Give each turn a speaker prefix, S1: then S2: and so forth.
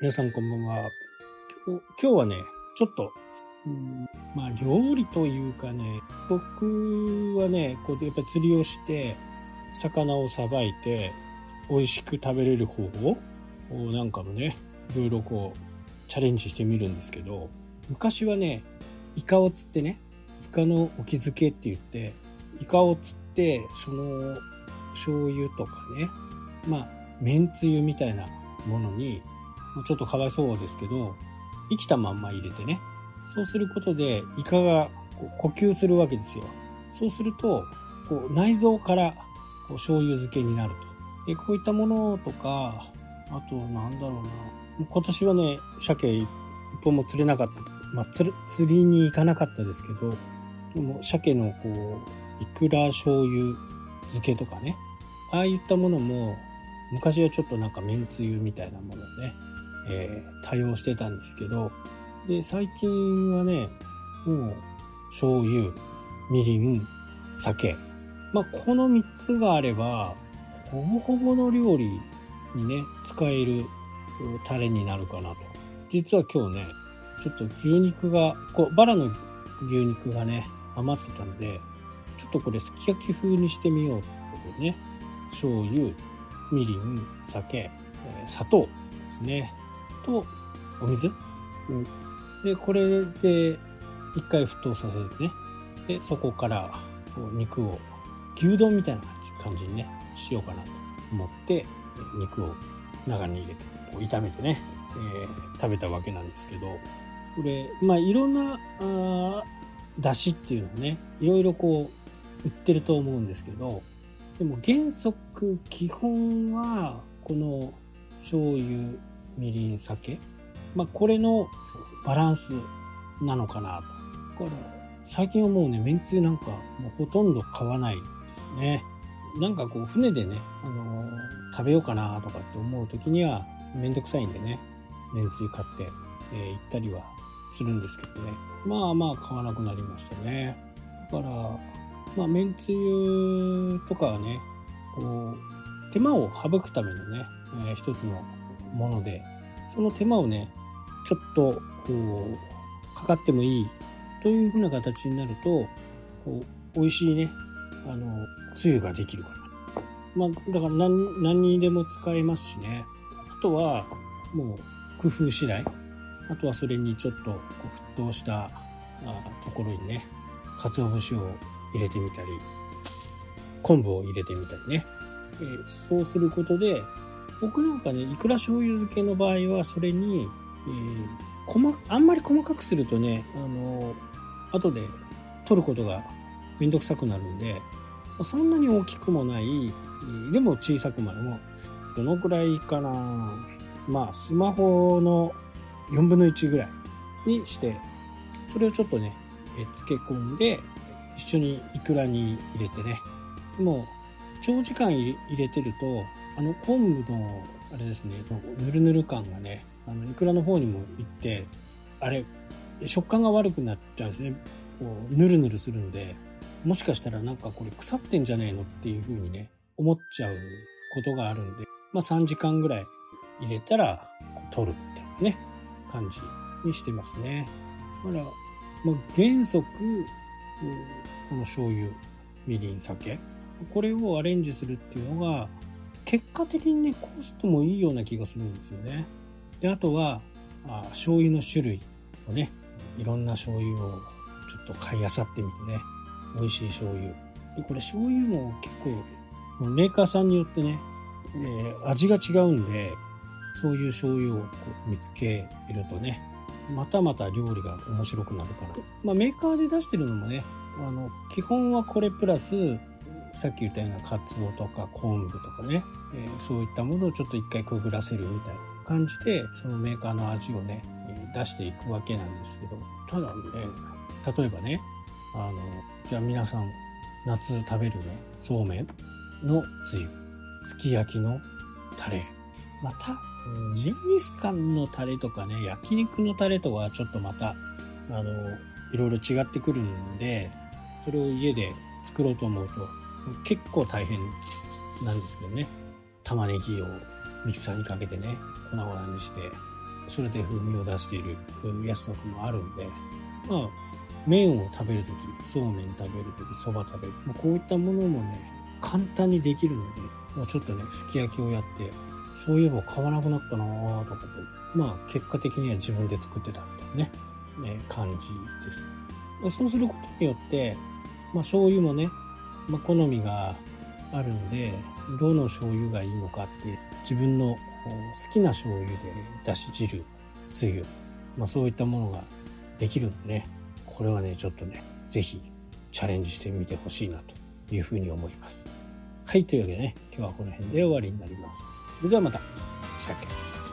S1: 皆さんこんばんは。今日はね、ちょっと、うんまあ料理というかね、僕はね、こうやっぱ釣りをして、魚をさばいて、美味しく食べれる方法なんかもね、いろいろこう、チャレンジしてみるんですけど、昔はね、イカを釣ってね、イカの沖漬けって言って、イカを釣って、その醤油とかね、まあ、めんつゆみたいなものに、ちょっとかわいそうですけど、生きたまんま入れてね、そうすることでイカが呼吸するわけですよ。そうすると、こう内臓からこう醤油漬けになると。で、こういったものとか、あとなんだろうな。今年はね、鮭一本も釣れなかった。まあ、釣る釣りに行かなかったですけど、でも鮭のこう、いくら醤油漬けとかね、ああいったものも、昔はちょっとなんかめんつゆみたいなものをね、えー多用してたんですけど、で、最近はね、もう、醤油、みりん、酒。まあ、この3つがあれば、ほぼほぼの料理にね、使えるタレになるかなと。実は今日ね、ちょっと牛肉が、こう、バラの牛肉がね、余ってたんで、ちょっとこれすき焼き風にしてみようってことでね、醤油、みりん、酒、えー砂糖ですね。と、お水、うん、で、これで一回沸騰させてね。で、そこから肉を牛丼みたいな感じにね、しようかなと思って、え肉を中に入れて、こう炒めてね、えー食べたわけなんですけど、これ、まあいろんな、あー出汁っていうのをね、いろいろこう売ってると思うんですけど、でも原則基本はこの醤油みりん酒？まあこれのバランスなのかなと。だから最近はもうねめんつゆなんかもうほとんど買わないですね。なんかこう船でね、あのー食べようかなとかって思う時にはめんどくさいんでねめんつゆ買って、えー行ったりはするんですけどね。まあまあ買わなくなりましたね。だからまあ、めんつゆとかはね、こう、手間を省くためのね、えー一つのもので、その手間をね、ちょっと、こう、かかってもいいというふうな形になると、こう、美味しいね、あの、つゆができるから。まあ、だから何、何にでも使えますしね。あとは、もう、工夫次第。あとはそれにちょっと、沸騰したところにね、鰹節を入れてみたり、昆布を入れてみたりね。えーそうすることで、僕なんかね、いくら醤油漬けの場合は、それに、えー細あんまり細かくするとね、あの後で取ることがめんどくさくなるんで、そんなに大きくもない、でも小さくもない、もどのくらいかなまあ、スマホの4分の1ぐらいにして、それをちょっとね、漬け込んで、一緒にイクラに入れてね。もう、長時間入れてると、あの昆布の、あれですね、ぬるぬる感がね、あの、イクラの方にも行って、あれ、食感が悪くなっちゃうんですね。こう、ぬるぬるするんで、もしかしたらなんかこれ腐ってんじゃねえのっていう風にね、思っちゃうことがあるんで、まあ3時間ぐらい入れたら、取るってね、感じにしてますね。だから、まあ、原則、この醤油、みりん、酒。これをアレンジするっていうのが、結果的にね、コストもいいような気がするんですよね。で、あとは、あ醤油の種類をね、いろんな醤油をちょっと買い漁ってみてね、美味しい醤油。で、これ醤油も結構、メーカーさんによってね、えー味が違うんで、そういう醤油をこう見つけるとね、またまた料理が面白くなるから。まあメーカーで出してるのもね、あの、基本はこれプラス、さっき言ったようなカツオとか昆布とかね、えーそういったものをちょっと一回くぐらせるみたいな感じで、そのメーカーの味をね、えー出していくわけなんですけど、ただね、例えばね、あの、じゃあ皆さん、夏食べるね、そうめんのつゆ、すき焼きのタレ、また、ジンギスカンのタレとかね、焼肉のタレとはちょっとまた、あの、いろいろ違ってくるんで、それを家で作ろうと思うと、結構大変なんですけどね。玉ねぎをミキサーにかけてね、粉々にして、それで風味を出しているやつとかもあるんで、まあ、麺を食べるとき、そうめん食べるとき、そば食べる。もうこういったものもね、簡単にできるので、もうちょっとね、すき焼きをやって、そういえば買わなくなったなぁとかと、まあ結果的には自分で作ってたみたいなね、ね感じです。そうすることによって、まあ醤油もね、まあ好みがあるんで、どの醤油がいいのかって自分の好きな醤油でだし汁、つゆ、まあそういったものができるんでね、これはね、ちょっとね、ぜひチャレンジしてみてほしいなというふうに思います。はい、というわけでね、今日はこの辺で終わりになります。それではまた。したっけ？